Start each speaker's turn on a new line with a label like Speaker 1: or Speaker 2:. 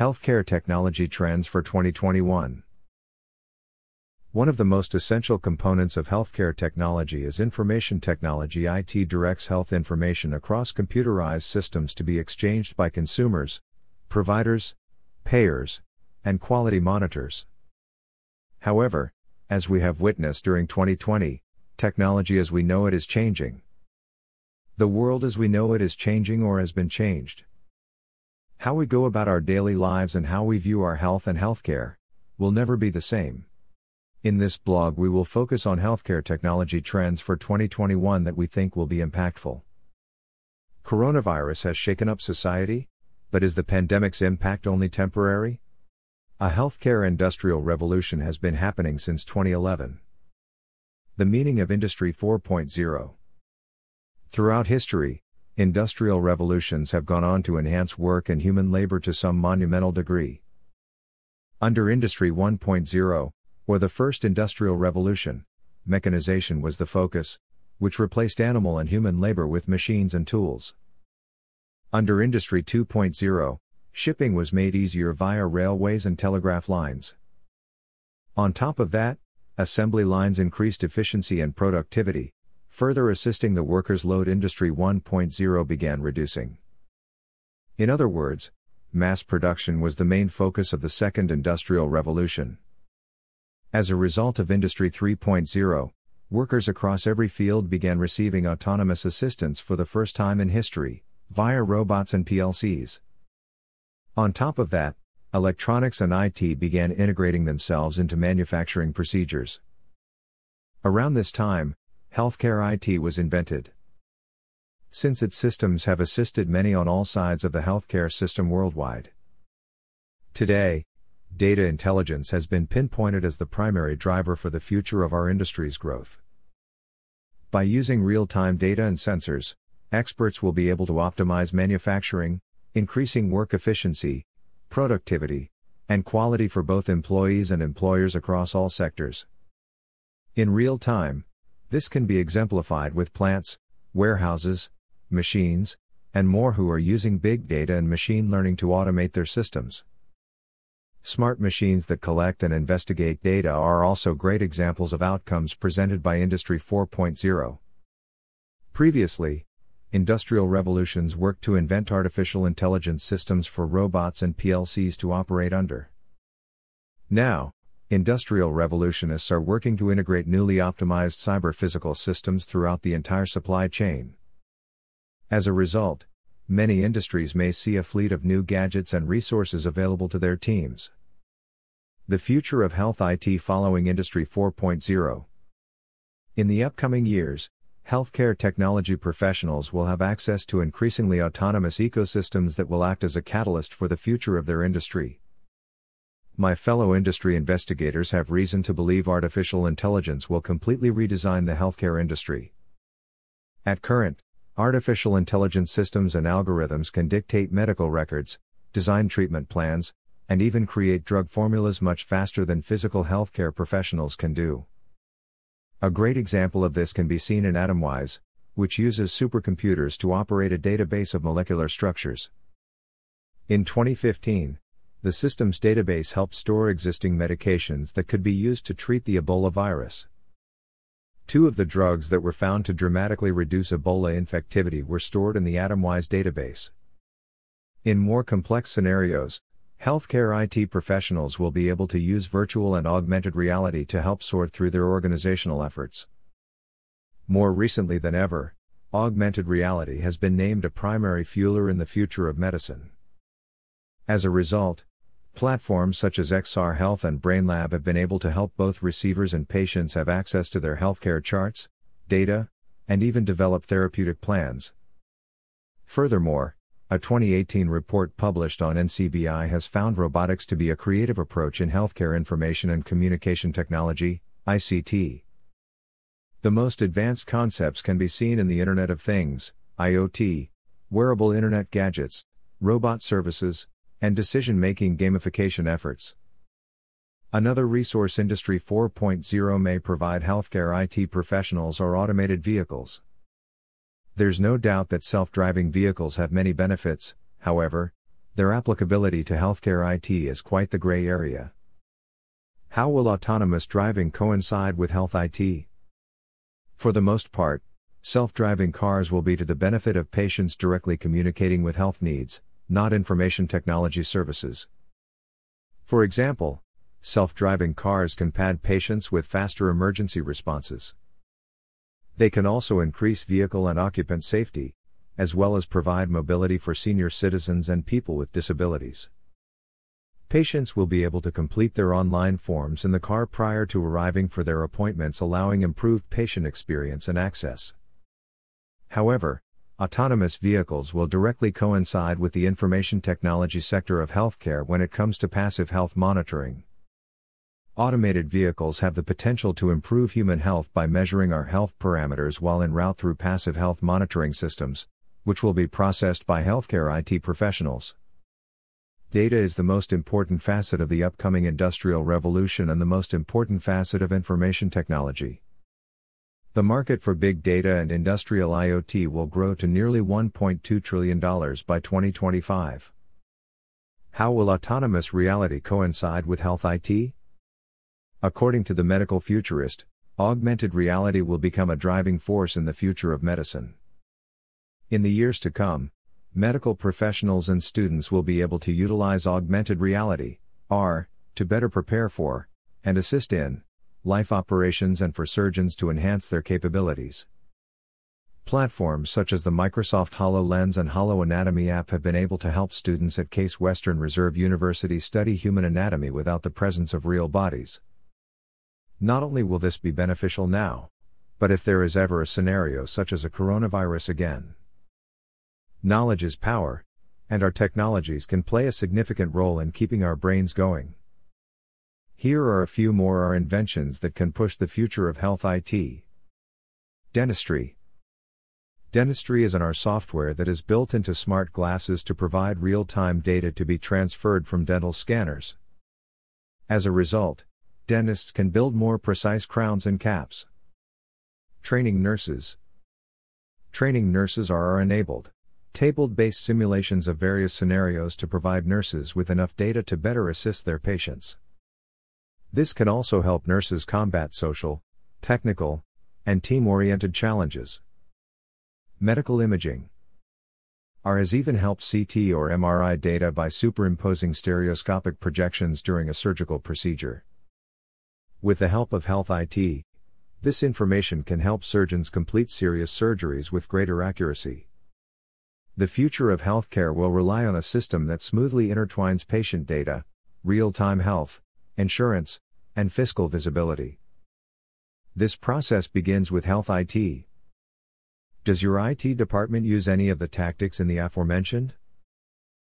Speaker 1: Healthcare Technology Trends for 2021 One of the most essential components of healthcare technology is information technology. IT directs health information across computerized systems to be exchanged by consumers, providers, payers, and quality monitors. However, as we have witnessed during 2020, technology as we know it is changing. The world as we know it is changing or has been changed. How we go about our daily lives and how we view our health and healthcare will never be the same. In this blog, we will focus on healthcare technology trends for 2021 that we think will be impactful. Coronavirus has shaken up society, but is the pandemic's impact only temporary? A healthcare industrial revolution has been happening since 2011. The meaning of Industry 4.0 Throughout history, industrial revolutions have gone on to enhance work and human labor to some monumental degree. Under Industry 1.0, or the first industrial revolution, mechanization was the focus, which replaced animal and human labor with machines and tools. Under Industry 2.0, shipping was made easier via railways and telegraph lines. On top of that, assembly lines increased efficiency and productivity, further assisting the workers' load. Industry 1.0 began reducing. In other words, mass production was the main focus of the second industrial revolution. As a result of Industry 3.0, workers across every field began receiving autonomous assistance for the first time in history, via robots and PLCs. On top of that, electronics and IT began integrating themselves into manufacturing procedures. Around this time, healthcare IT was invented. Since its systems have assisted many on all sides of the healthcare system worldwide. Today, data intelligence has been pinpointed as the primary driver for the future of our industry's growth. By using real time data and sensors, experts will be able to optimize manufacturing, increasing work efficiency, productivity, and quality for both employees and employers across all sectors. In real time, this can be exemplified with plants, warehouses, machines, and more who are using big data and machine learning to automate their systems. Smart machines that collect and investigate data are also great examples of outcomes presented by Industry 4.0. Previously, industrial revolutions worked to invent artificial intelligence systems for robots and PLCs to operate under. Now, industrial revolutionists are working to integrate newly optimized cyber physical systems throughout the entire supply chain. As a result, many industries may see a fleet of new gadgets and resources available to their teams. The future of health IT following Industry 4.0. In the upcoming years, healthcare technology professionals will have access to increasingly autonomous ecosystems that will act as a catalyst for the future of their industry. My fellow industry investigators have reason to believe artificial intelligence will completely redesign the healthcare industry. At current, artificial intelligence systems and algorithms can dictate medical records, design treatment plans, and even create drug formulas much faster than physical healthcare professionals can do. A great example of this can be seen in Atomwise, which uses supercomputers to operate a database of molecular structures. In 2015, the system's database helps store existing medications that could be used to treat the Ebola virus. Two of the drugs that were found to dramatically reduce Ebola infectivity were stored in the Atomwise database. In more complex scenarios, Healthcare IT professionals will be able to use virtual and augmented reality to help sort through their organizational efforts. More recently than ever, augmented reality has been named a primary fueler in the future of medicine. As a result, platforms such as XR Health and BrainLab have been able to help both receivers and patients have access to their healthcare charts, data, and even develop therapeutic plans. Furthermore, a 2018 report published on NCBI has found robotics to be a creative approach in healthcare information and communication technology, ICT. The most advanced concepts can be seen in the Internet of Things, IoT, wearable Internet gadgets, robot services, and decision making gamification efforts. Another resource Industry 4.0 may provide healthcare IT professionals or automated vehicles. There's no doubt that self driving vehicles have many benefits, however, their applicability to healthcare IT is quite the gray area. How will autonomous driving coincide with health IT? For the most part, self driving cars will be to the benefit of patients directly communicating with health needs, not information technology services. For example, self driving cars can pad patients with faster emergency responses. They can also increase vehicle and occupant safety, as well as provide mobility for senior citizens and people with disabilities. Patients will be able to complete their online forms in the car prior to arriving for their appointments, allowing improved patient experience and access. However, autonomous vehicles will directly coincide with the information technology sector of healthcare when it comes to passive health monitoring. Automated vehicles have the potential to improve human health by measuring our health parameters while en route through passive health monitoring systems, which will be processed by healthcare IT professionals. Data is the most important facet of the upcoming industrial revolution and the most important facet of information technology. The market for big data and industrial IoT will grow to nearly $1.2 trillion by 2025. How will autonomous reality coincide with health IT? According to the medical futurist, augmented reality will become a driving force in the future of medicine. In the years to come, medical professionals and students will be able to utilize augmented reality, AR, to better prepare for, and assist in, life operations and for surgeons to enhance their capabilities. Platforms such as the Microsoft HoloLens and HoloAnatomy app have been able to help students at Case Western Reserve University study human anatomy without the presence of real bodies. Not only will this be beneficial now, but if there is ever a scenario such as a coronavirus again, Knowledge is power, and our technologies can play a significant role in keeping our brains going. Here are a few more AR inventions that can push the future of health IT. Dentistry. Dentistry is an AR software that is built into smart glasses to provide real time data to be transferred from dental scanners. As a result, dentists can build more precise crowns and caps. Training nurses. Training nurses are AR enabled table-based simulations of various scenarios to provide nurses with enough data to better assist their patients. This can also help nurses combat social, technical, and team-oriented challenges. Medical imaging AR has even helped CT or MRI data by superimposing stereoscopic projections during a surgical procedure. With the help of Health IT, this information can help surgeons complete serious surgeries with greater accuracy. The future of healthcare will rely on a system that smoothly intertwines patient data, real time health, insurance, and fiscal visibility. This process begins with Health IT. Does your IT department use any of the tactics in the aforementioned?